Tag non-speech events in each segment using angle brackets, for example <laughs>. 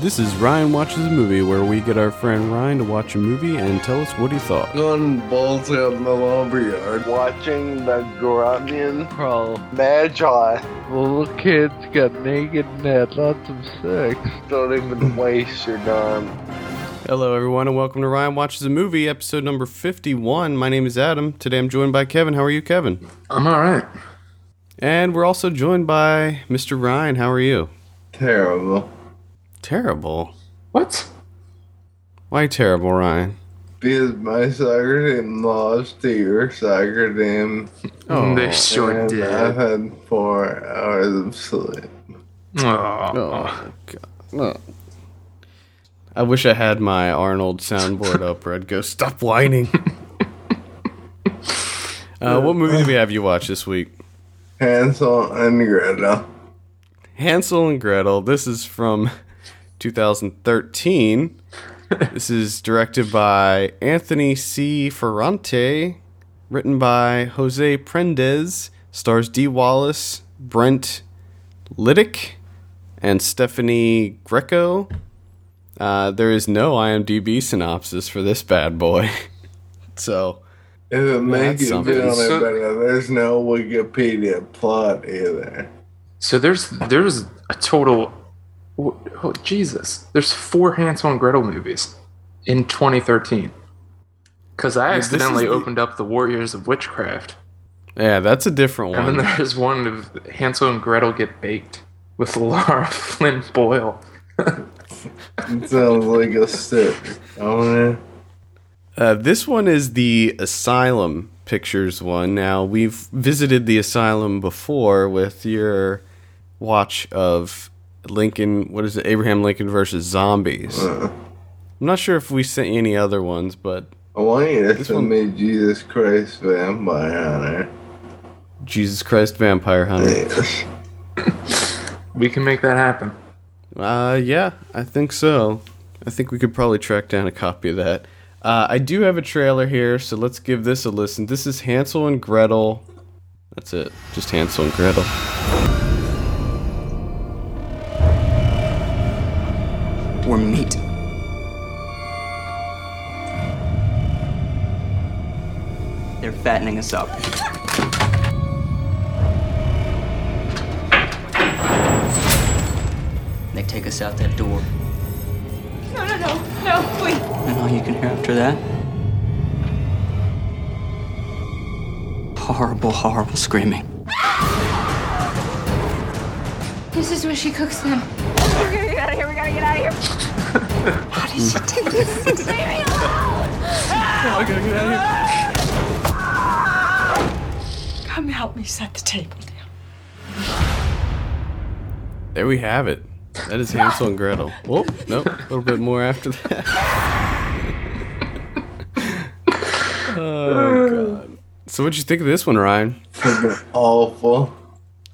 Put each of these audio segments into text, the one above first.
This is Ryan Watches a Movie, where we get our friend Ryan to watch a movie and tell us what he thought. Going balls out in the lumberyard. watching the Grunion Crawl. Magi. Little kids got naked and had lots of sex. Don't even waste your time. Hello, everyone, and welcome to Ryan Watches a Movie, episode number 51. My name is Adam. Today I'm joined by Kevin. How are you, Kevin? I'm all right. And we're also joined by Mr. Ryan. How are you? Terrible. Terrible. What? Why terrible, Ryan? Because my soccer team lost to your soccer team. Oh, they sure and did. I've had four hours of sleep. Aw. Oh, God. Oh. I wish I had my Arnold soundboard up where I'd go, stop whining. <laughs> uh, what movie do we have you watch this week? Hansel and Gretel. Hansel and Gretel. This is from 2013. <laughs> this is directed by Anthony C. Ferrante, written by Jose Prendes, stars Dee Wallace, Brent Lydic, and Stephanie Greco. Uh, there is no IMDb synopsis for this bad boy. <laughs> so, If it makes you something. feel any So- better, there's no Wikipedia plot either. So there's there's a total. Oh, Jesus, there's four Hansel and Gretel movies in 2013. Because I this is accidentally the- opened up the Warriors of Witchcraft, yeah, that's a different one. and then there's one of Hansel and Gretel get baked with <laughs> Lara Flynn Boyle. It sounds like a stick. Oh, Uh, this one is the Asylum Pictures one. Now, we've visited the Asylum before with your watch of Lincoln, what is it, Abraham Lincoln versus Zombies. <laughs> I'm not sure if we sent you any other ones, but I want you to This send one- me Jesus Christ Vampire Hunter. Jesus Christ Vampire Hunter. Yes. <laughs> We can make that happen. Uh, yeah, I think so. I think we could probably track down a copy of that. Uh, I do have a trailer here, so let's give this a listen. This is Hansel and Gretel. That's it, just Hansel and Gretel. We're meat. They're fattening us up. They take us out that door. No, no, no, no, please. And all you can hear after that? Horrible, horrible screaming. This is where she cooks them. We're gonna get out of here. We gotta get out of here. How did she take this? <laughs> Leave me alone. I gotta get out of here. Come help me set the table down. There we have it. That is Hansel and Gretel. <laughs> Oh, nope. A little bit more after that. <laughs> oh, God. So, what'd you think of this one, Ryan? Awful.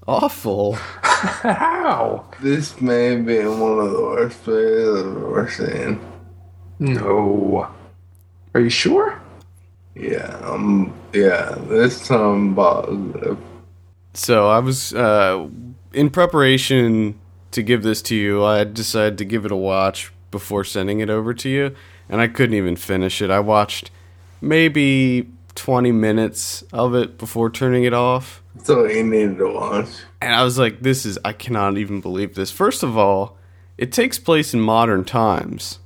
Awful. <laughs> How? This may be one of the worst movies I've ever seen. No. Are you sure? Yeah, um, yeah, this time positive. So, I was, uh, in preparation to give this to you, I decided to give it a watch before sending it over to you, and I couldn't even finish it. I watched maybe 20 minutes of it before turning it off. That's all you need to watch. And I was like, this is, I cannot even believe this. First of all, it takes place in modern times,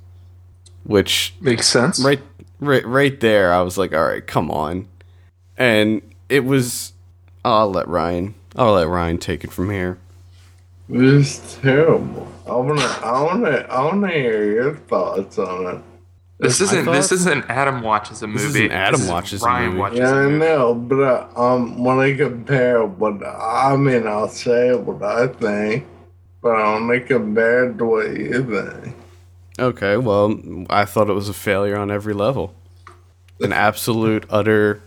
which Makes sense. right, right, right there, I was like, all right, come on. And it was, I'll let Ryan, I'll let Ryan take it from here. It was terrible. I wanna, I wanna, I wanna hear your thoughts on it. This isn't thought- this isn't Adam watches a movie. This isn't Adam is watches a Ryan movie. watches Yeah, a I movie. know, but uh, um, when I compare what I mean, I'll say what I think, but I wanna compare it to what you think. Okay, well, I thought it was a failure on every level. An absolute, utter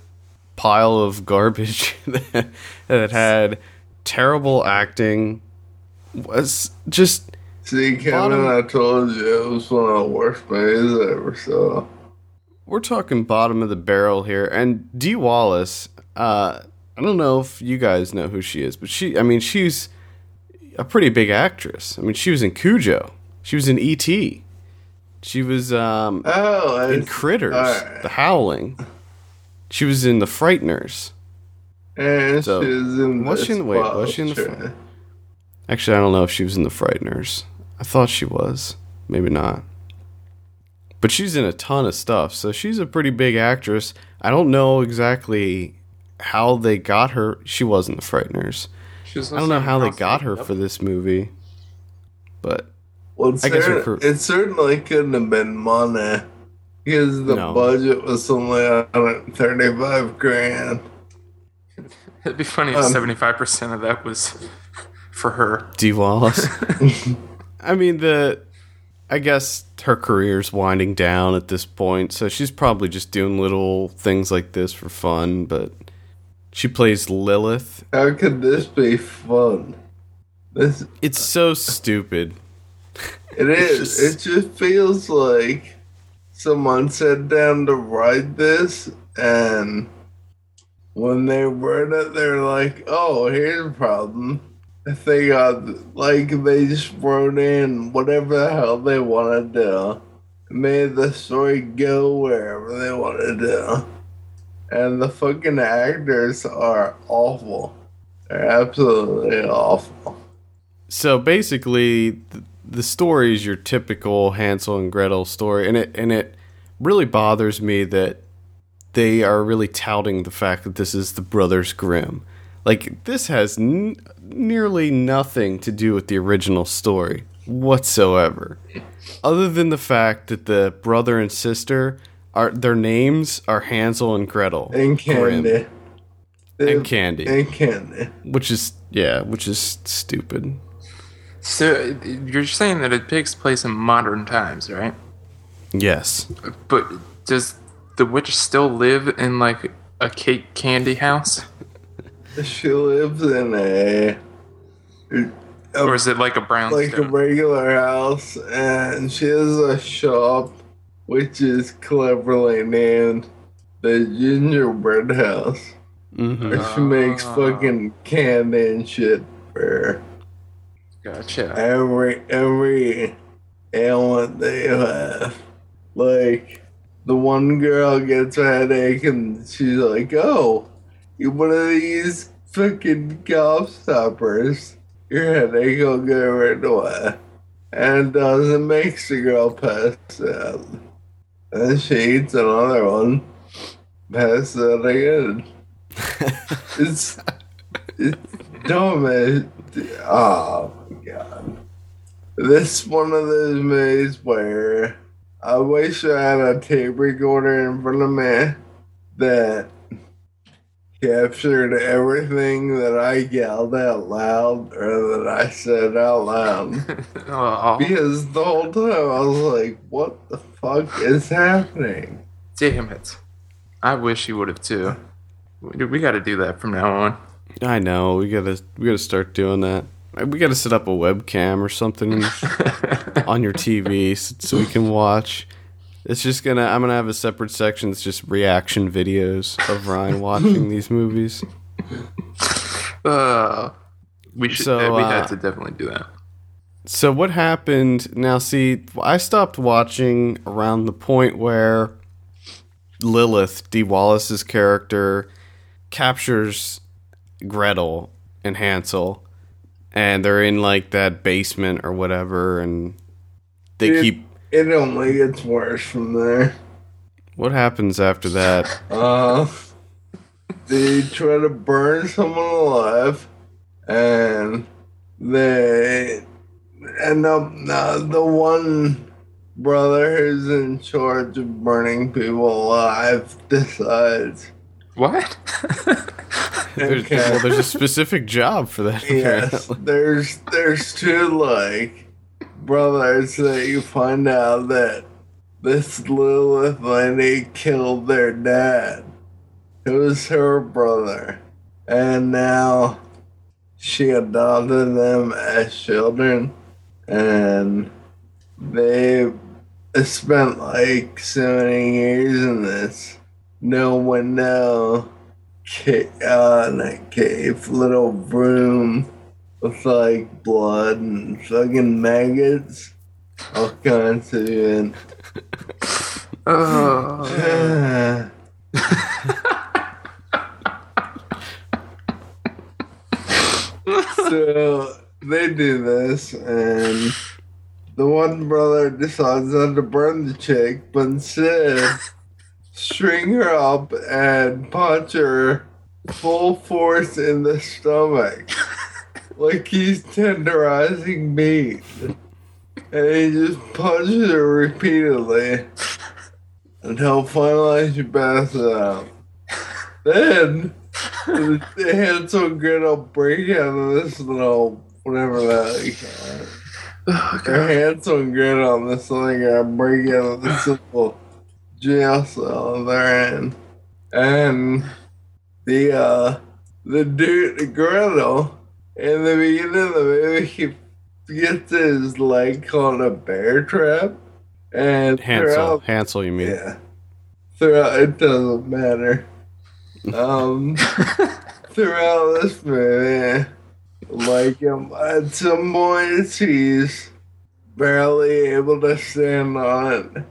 pile of garbage <laughs> that, that had terrible acting. Was just See, Kevin, Bottom- I told you it was one of the worst movies I ever saw. we're talking bottom of the barrel here. And Dee Wallace, uh, I don't know if you guys know who she is, but she, I mean, she's a pretty big actress. I mean, she was in Cujo. She was in E.T. She was um, Oh, in Critters, alright. The Howling. She was in The Frighteners. and So, she was in was she in- wait, was she in the Actually, I don't know if she was in The Frighteners. I thought she was. Maybe not. But she's in a ton of stuff, so she's a pretty big actress. I don't know exactly how they got her. She was in The Frighteners. She I don't know how they got her Yep. for this movie. But Well, I guess cer- it certainly couldn't have been money because the No. budget was only 135 grand. It'd be funny if Um, seventy-five percent of that was for her. Dee Wallace. <laughs> I mean, the. I guess her career's winding down at this point, so she's probably just doing little things like this for fun. But she plays Lilith. How could this be fun? This It's so stupid. it <laughs> is. It just feels like someone sat down to write this, and when they wrote it, they're like, "Oh, here's a problem." They got like they just wrote in whatever the hell they want to do, made the story go wherever they want to do, and the fucking actors are awful. They're absolutely awful. So basically, the story is your typical Hansel and Gretel story, and it and it really bothers me that they are really touting the fact that this is the Brothers Grimm. Like this has n- nearly nothing to do with the original story whatsoever, other than the fact that the brother and sister are their names are Hansel and Gretel And Grimm. candy. and Candy, And candy. which is yeah, which is stupid. So you're saying that it takes place in modern times, right? Yes. But does the witch still live in like a cake candy house, <laughs> She lives in a, a or is it like a brown like a regular house, and she has a shop, which is cleverly named the Gingerbread House, hmm where she makes Ah. fucking candy and shit for Gotcha. every every ailment that you have. Like the one girl gets a headache and she's like, "Oh, you one of these fucking cough stoppers. Your headache will go right away." And it And doesn't makes the girl pass out. And she eats another one, pass out again. <laughs> it's it's dumb as oh my god. This one of those movies where I wish I had a tape recorder in front of me that captured everything that I yelled out loud or that I said out loud. <laughs> oh, Because the whole time I was like, what the fuck is happening? damn it! I wish you would have too. We, we got to do that from now on. I know. We gotta we gotta start doing that. We gotta set up a webcam or something <laughs> on your TV so, so we can watch. It's just gonna. I'm gonna have a separate section. that's just reaction videos of Ryan watching these movies. <laughs> Uh, we should. So, we uh, had to definitely do that. So what happened? Now, see, I stopped watching around the point where Lilith, Dee Wallace's character, captures Gretel and Hansel, and they're in like that basement or whatever, and they keep. It only gets worse from there. What happens after that? <laughs> Uh, they try to burn someone alive, and they end up uh, the one brother who's in charge of burning people alive decides. What? <laughs> There's, Okay. well, there's a specific job for that. Yes, apparently. there's there's two like brothers that you find out that this Lilith lady killed their dad. It was her brother, and now she adopted them as children, and they spent like so many years in this. No one window ca- uh, cave, little room with like blood and fucking maggots. all kinds of shit. Oh. <laughs> so they do this, and the one brother decides not to burn the chick, but instead string her up and punch her full force in the stomach, like he's tenderizing meat. And he just punches her repeatedly until finally she passes out. Then the handsome girl break out of this little whatever that you call it. Her handsome girl on this thing and break out of this little jail cell they're in. And the uh the dude the Gretel in the beginning of the movie he gets his leg caught in a bear trap and Hansel. Hansel, you mean? yeah. Throughout, it doesn't matter. <laughs> Um, throughout this movie, like um, at some points he's barely able to stand on it,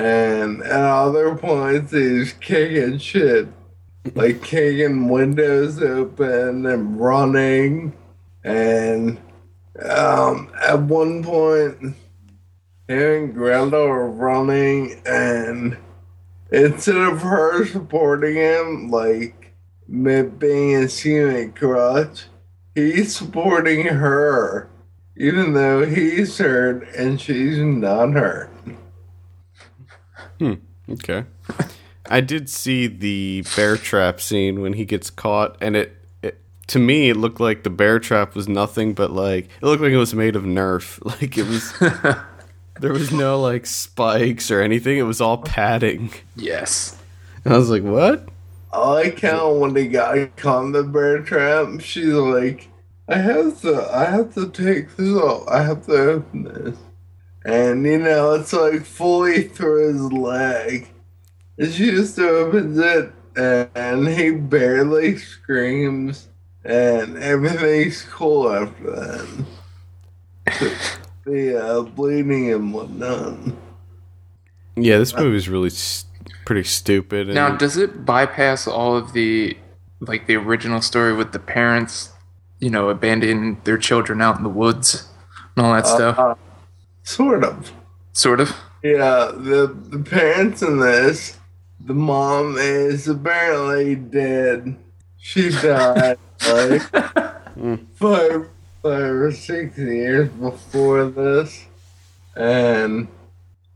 and at other points he's kicking shit, like kicking windows open and running, and um, at one point him and are running, and instead of her supporting him, like being a human crutch, he's supporting her, even though he's hurt and she's not hurt. Hmm. Okay. I did see the bear trap scene when he gets caught, and it to me it looked like the bear trap was nothing but like it looked like it was made of Nerf. <laughs> Like it was <laughs> there was no like spikes or anything. It was all padding. yes. And I was like, what? I like how when the guy caught in the bear trap, she's like, I have to, I have to take this off. I have to open this. And, you know, it's like fully through his leg. And she just opens it, and he barely screams, and everything's cool after that. the uh, bleeding and whatnot. Yeah, this movie is really s- pretty stupid. And Now, does it bypass all of the like the original story with the parents, you know, abandoning their children out in the woods and all that stuff? Uh, sort of. Sort of. Yeah, the the parents in this, the mom is apparently dead. She died like <laughs> five five or six years before this, and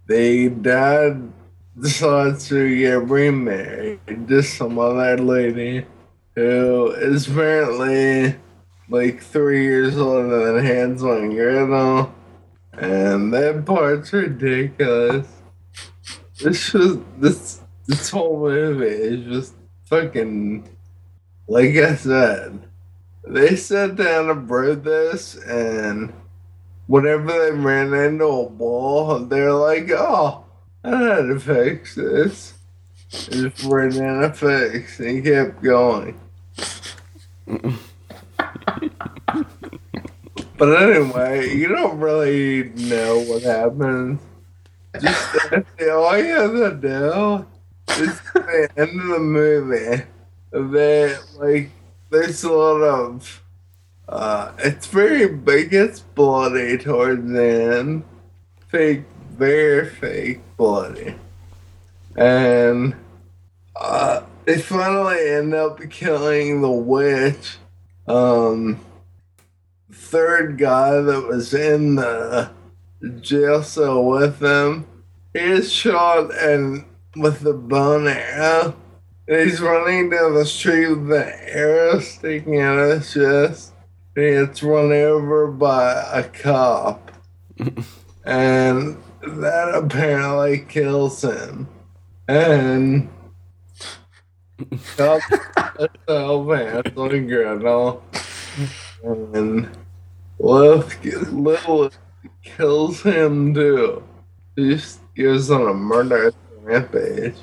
they dad decides to get remarried to some other lady who is apparently like three years older than Hansel and Gretel. And that part's ridiculous. This just this this whole movie is just fucking like I said. They sat down and wrote this and whenever they ran into a wall, they're like, Oh, I how to fix this. Just ran in a fix and kept going. But anyway, you don't really know what happens. Just all you have to do is the end of the movie that like there's a lot of uh it's very big it's bloody towards the end. Fake very fake bloody. And uh they finally end up killing the witch. Um third guy that was in the jail cell with them, he is shot and with the bone arrow. He's running down the street with the arrow sticking out of his chest. He gets run over by a cop. <laughs> and that apparently kills him. And cop help Hansel and Gretel. And Lilith, Lilith kills him too. She just goes on a murder rampage.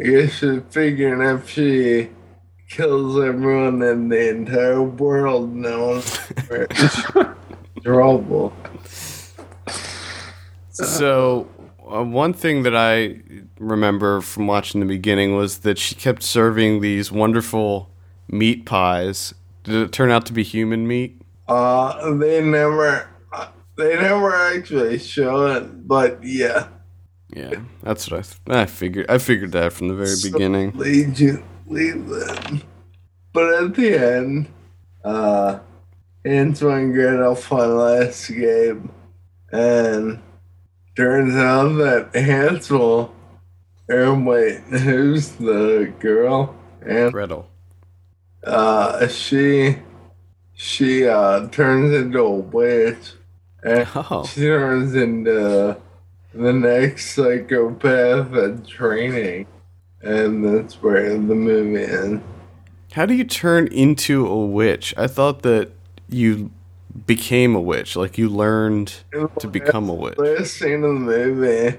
Guess she's figuring if she kills everyone in the entire world, no one's <laughs> trouble. So, uh, one thing that I remember from watching the beginning was that she kept serving these wonderful meat pies. Did it turn out to be human meat? Uh, they never, uh, they never actually show it, but yeah, Yeah, that's what I I figured. I figured that from the very beginning. lead you. But at the end, uh, Hansel and Gretel finally escape, and turns out that Hansel, or wait, who's the girl? And Gretel. uh, she, she uh turns into a witch, and Oh. she turns into the next psychopath at training, and that's where the movie ends. How do you turn into a witch? I thought that you became a witch, like you learned to become a witch. Last scene of the movie,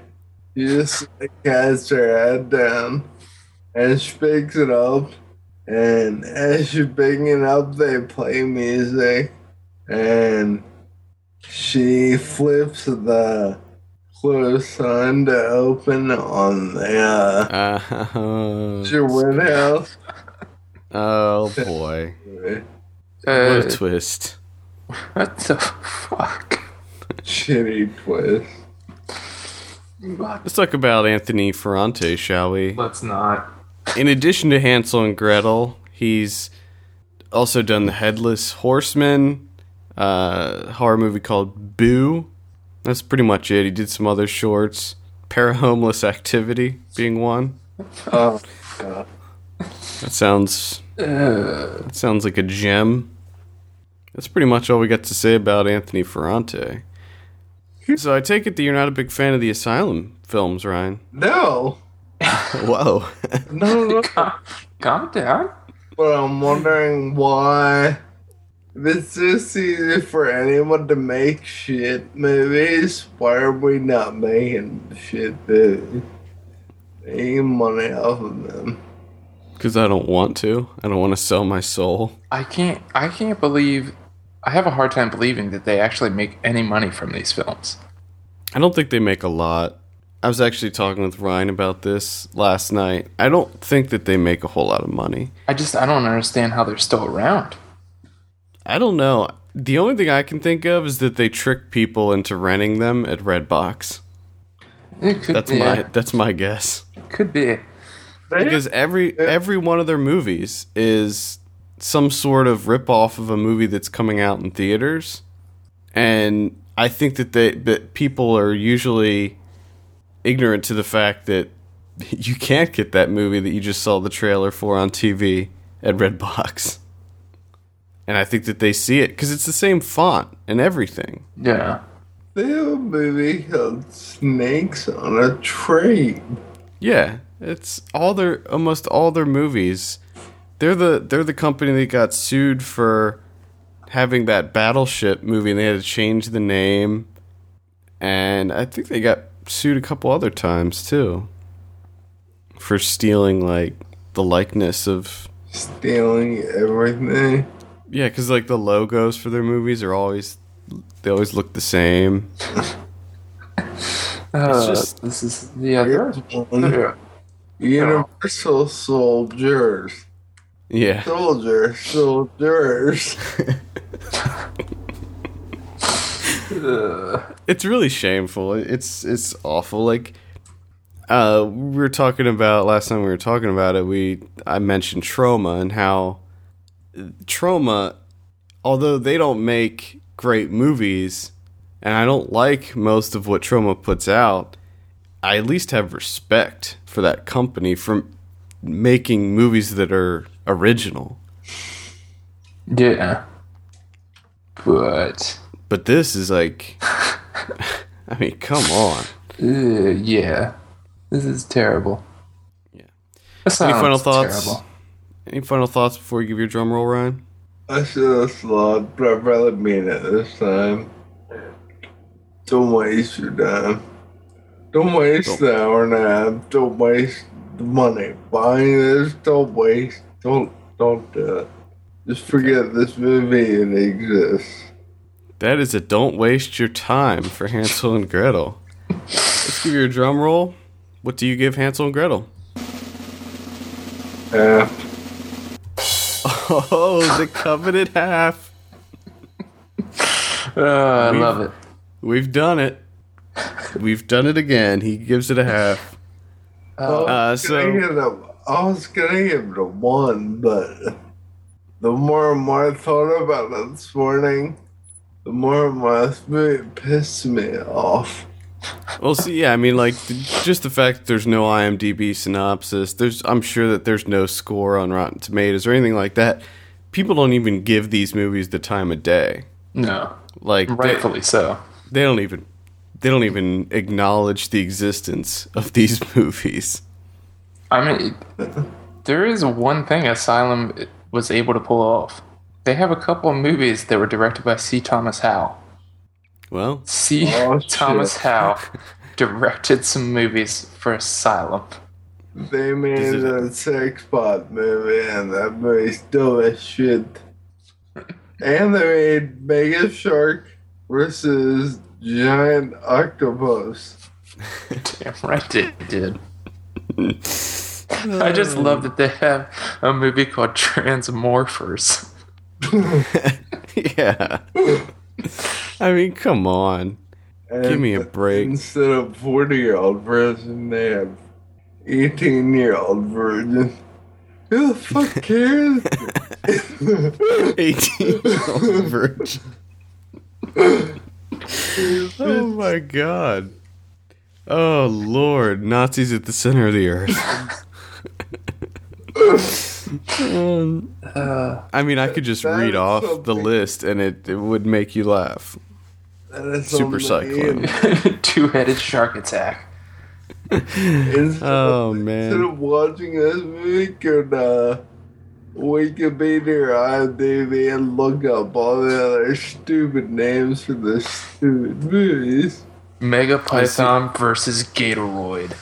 she just like, has her head down, and she picks it up, and as she's picking it up, they play music, and she flips the closed sign to open on the uh, Uh, Sherwood house. oh boy, Uh, what a twist! what the fuck? Shitty twist. Let's talk about Anthony Ferrante, shall we? Let's not. In addition to Hansel and Gretel, he's also done the Headless Horseman, uh, horror movie called Boo. That's pretty much it. He did some other shorts. Parahomeless Activity being one. Oh, god. That sounds that sounds like a gem. That's pretty much all we got to say about Anthony Ferrante. So I take it that you're not a big fan of the Asylum films, Ryan. no. <laughs> <laughs> Whoa. No, no. Calm, calm down. But I'm wondering why. If it's this easy for anyone to make shit movies, why are we not making shit movies? Making money off of them. Because I don't want to. I don't want to sell my soul. I can't. I can't believe. I have a hard time believing that they actually make any money from these films. I don't think they make a lot. I was actually talking with Ryan about this last night. I don't think that they make a whole lot of money. I just. I don't understand how they're still around. I don't know. The only thing I can think of is that they trick people into renting them at Redbox. It could, That's yeah, my that's my guess. Could be. Because every every one of their movies is some sort of rip off of a movie that's coming out in theaters. And I think that they that people are usually ignorant to the fact that <laughs> you can't get that movie that you just saw the trailer for on TV at Redbox. And I think that they see it because it's the same font and everything. Yeah. They have a movie called Snakes on a Train. Yeah, it's all their almost all their movies. They're the they're the company that got sued for having that battleship movie and they had to change the name. And I think they got sued a couple other times too for stealing like the likeness of Stealing everything. Yeah, cuz like the logos for their movies are always they always look the same. <laughs> Uh, just- this is yeah. They're, One. they're, Universal Soldiers. Yeah. Soldiers. Soldiers. <laughs> <laughs> it's really shameful. It's it's awful. Like uh we were talking about last time we were talking about it, we I mentioned Troma and how Troma although they don't make great movies and I don't like most of what Troma puts out, I at least have respect for that company for making movies that are original. yeah. But But this is like <laughs> I mean, come on. uh, yeah, this is terrible. Yeah. That Any sounds final thoughts? Terrible. Any final thoughts before you give your drum roll, Ryan? I should have thought, but I really mean it this time. Don't waste your time. Don't waste the hour and a half. Don't waste the money buying this. Don't waste. Don't don't do it. Just forget this movie it exists. That is a don't waste your time for Hansel and Gretel. Let's give you a drum roll. What do you give Hansel and Gretel? Half. Oh, the <laughs> coveted half. Uh, I love it. We've done it. We've done it again. He gives it a half. Uh, I was so- gonna give it a- I was gonna give it a one, but the more and more I thought about it this morning, the more and more this movie pissed me off. Well, see, yeah, I mean, like, just the fact that there's no IMDb synopsis, there's, I'm sure that there's no score on Rotten Tomatoes or anything like that. People don't even give these movies the time of day. No, Like, they, rightfully so. they don't even, they don't even acknowledge the existence of these <laughs> movies. I mean, there is one thing Asylum was able to pull off. They have a couple of movies that were directed by C. Thomas Howell. Well, C. Oh, Thomas shit. Howell directed some movies for Asylum. They made it- a sex pot movie, and that movie's dumb as shit. And they made Mega Shark versus Giant Octopus. Damn right it did. <laughs> I just love that they have a movie called Transmorphers. <laughs> yeah. <laughs> I mean, come on. And Give me a break. Instead of 40 year old version, they have 18 year old version. Who the fuck <laughs> cares? <laughs> 18 year old virgin. <laughs> Oh my god. Oh lord, Nazis at the center of the earth. Um, I mean, I could just read off the list and it, it would make you laugh. That is Super Cyclone. <laughs> Two-headed shark attack. Instead <laughs> Oh of- Instead man. of <laughs> watching this movie, could uh, Wikipedia or IMDb and look up all the other stupid names for the stupid movies. Mega Python versus Gatoroid.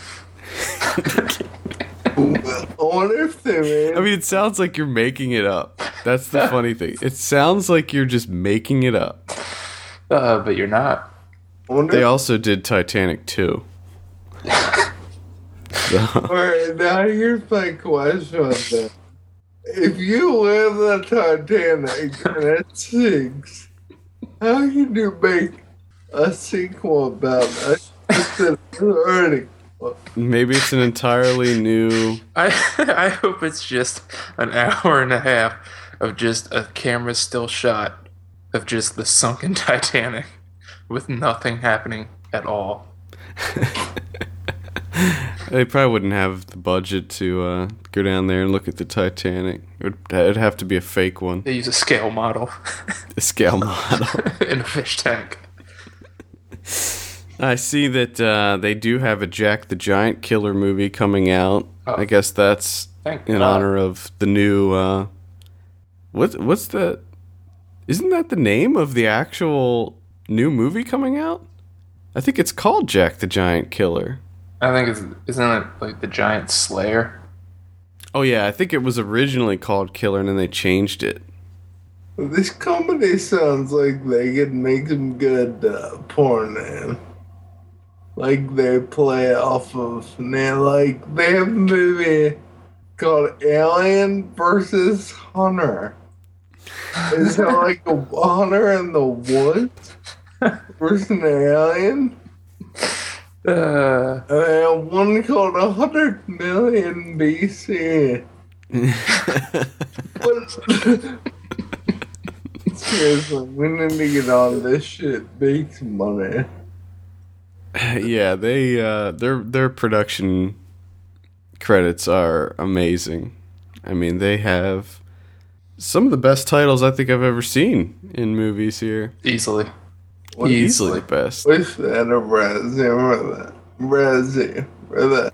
I wonder if they made. I mean, it sounds like you're making it up. That's the funny thing. It sounds like you're just making it up. Uh, but you're not. I wonder They if, also did Titanic too. <laughs> So, Alright, now here's my question on. If you live the Titanic and it sinks, how can you make a sequel about it instead of already? maybe it's an entirely new <laughs> I I hope it's just an hour and a half of just a camera still shot of just the sunken <laughs> Titanic with nothing happening at all. <laughs> They probably wouldn't have the budget to uh, go down there and look at the Titanic. It would, it'd have to be a fake one, They use a scale model <laughs> a scale model. in a fish tank. I see that uh, they do have a Jack the Giant Killer movie coming out. Oh. I guess that's Thank in God. honor of the new. Uh, what what's the? Isn't that the name of the actual new movie coming out? I think it's called Jack the Giant Killer. I think it's isn't it like the giant slayer? Oh yeah, I think it was originally called Killer, and then they changed it. This comedy sounds like they could make some good uh, porn in. Like they play off of, and like they have a movie called Alien versus Hunter. Is it like a hunter in the woods versus an alien? Uh, And they one called 100 million BC. Seriously, we need to get on this shit. Make some money. <laughs> yeah, they uh, their their production credits are amazing. I mean, they have some of the best titles I think I've ever seen in movies here. easily. Easily the best. Wish they had a Razzie for that. Razzie.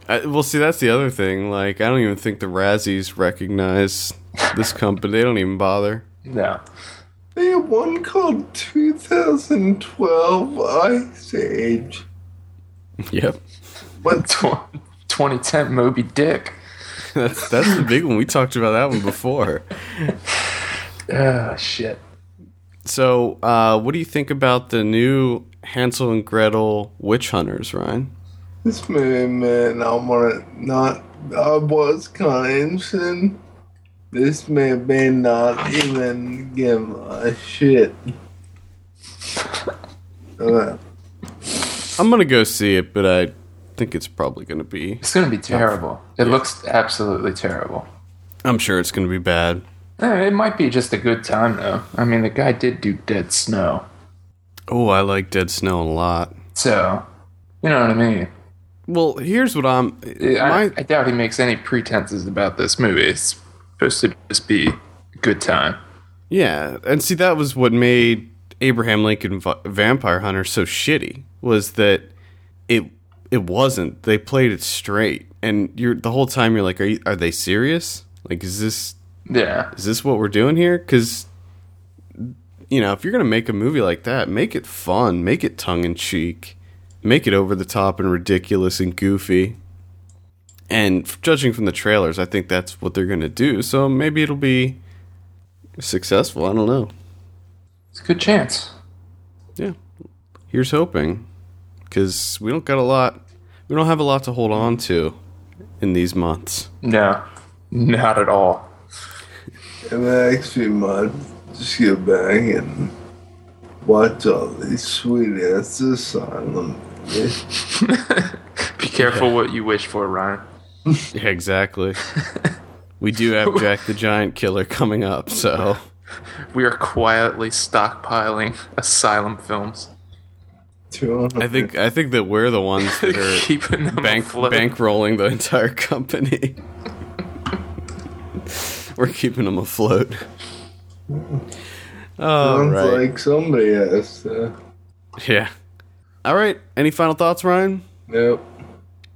I, well, see, that's the other thing. Like, I don't even think the Razzies recognize this company. They don't even bother. No. They have one called 2012 Ice Age. <laughs> Yep, What? Tw- 2010 Moby Dick. <laughs> that's that's the big one. We talked about that one before. <laughs> Oh shit. So, uh, what do you think about the new Hansel and Gretel Witch Hunters, Ryan? This movie, man, I want to not. I was kind of interested. This man may not even give a shit. Uh, I'm gonna go see it, but I think it's probably gonna be. It's gonna be terrible. It looks absolutely terrible. I'm sure it's gonna be bad. Eh, It might be just a good time though. I mean, the guy did do Dead Snow, Oh, I like Dead Snow a lot. so you know what I mean. Well, here's what I'm. I, My, I doubt he makes any pretenses about this movie. It's supposed to just be a good time. yeah, and see, that was what made Abraham Lincoln Va- Vampire Hunter so shitty. Was that it? It wasn't. They played it straight, and you're the whole time you're like, are you, are they serious? Like, is this Yeah, is this what we're doing here? Because you know, if you're gonna make a movie like that, make it fun, make it tongue in cheek, make it over the top and ridiculous and goofy. And judging from the trailers, I think that's what they're gonna do. So maybe it'll be successful. I don't know. it's a good chance. Yeah, here's hoping, because we don't got a lot. We don't have a lot to hold on to in these months. No, not at all. In the next few months, just get back and watch all these sweet ass asylum. movies. Be careful what you wish for, Ryan. <laughs> Yeah, exactly. we do have Jack the Giant Killer coming up, so. We are quietly stockpiling asylum films, I think I think that we're the ones that <laughs> are keeping them bank bankrolling the entire company. <laughs> <laughs> we're keeping them afloat. <laughs> All Sounds right. like somebody has to. Uh, yeah. All right. Any final thoughts, Ryan? Nope.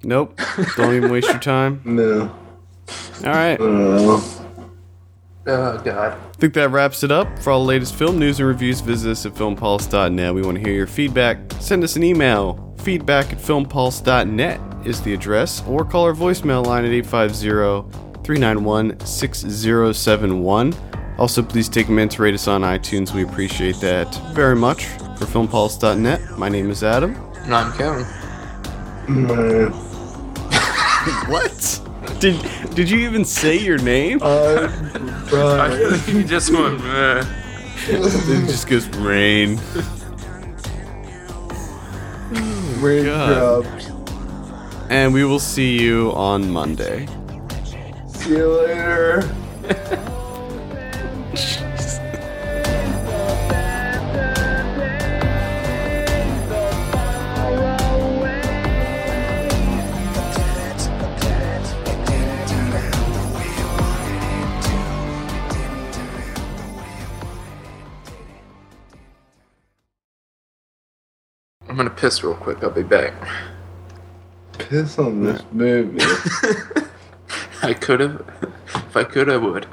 Nope. Don't even waste your time. <laughs> No. All right. I. Oh God. I think that wraps it up. For all the latest film news and reviews, visit us at filmpulse.net. We want to hear your feedback. Send us an email. Feedback at filmpulse.net is the address, or call our voicemail line at 850 391 6071. Also, please take a minute to rate us on iTunes. We appreciate that very much. For filmpulse.net, my name is Adam. And I'm Kevin. Man. <laughs> What? Did did you even say your name? I, I Brian. feel like you just went. "Meh." it just goes rain. Raindrops. And we will see you on Monday. See you later. I'm gonna piss real quick. I'll be back. Piss on this movie. <laughs> I could have. <laughs> If I could, I would.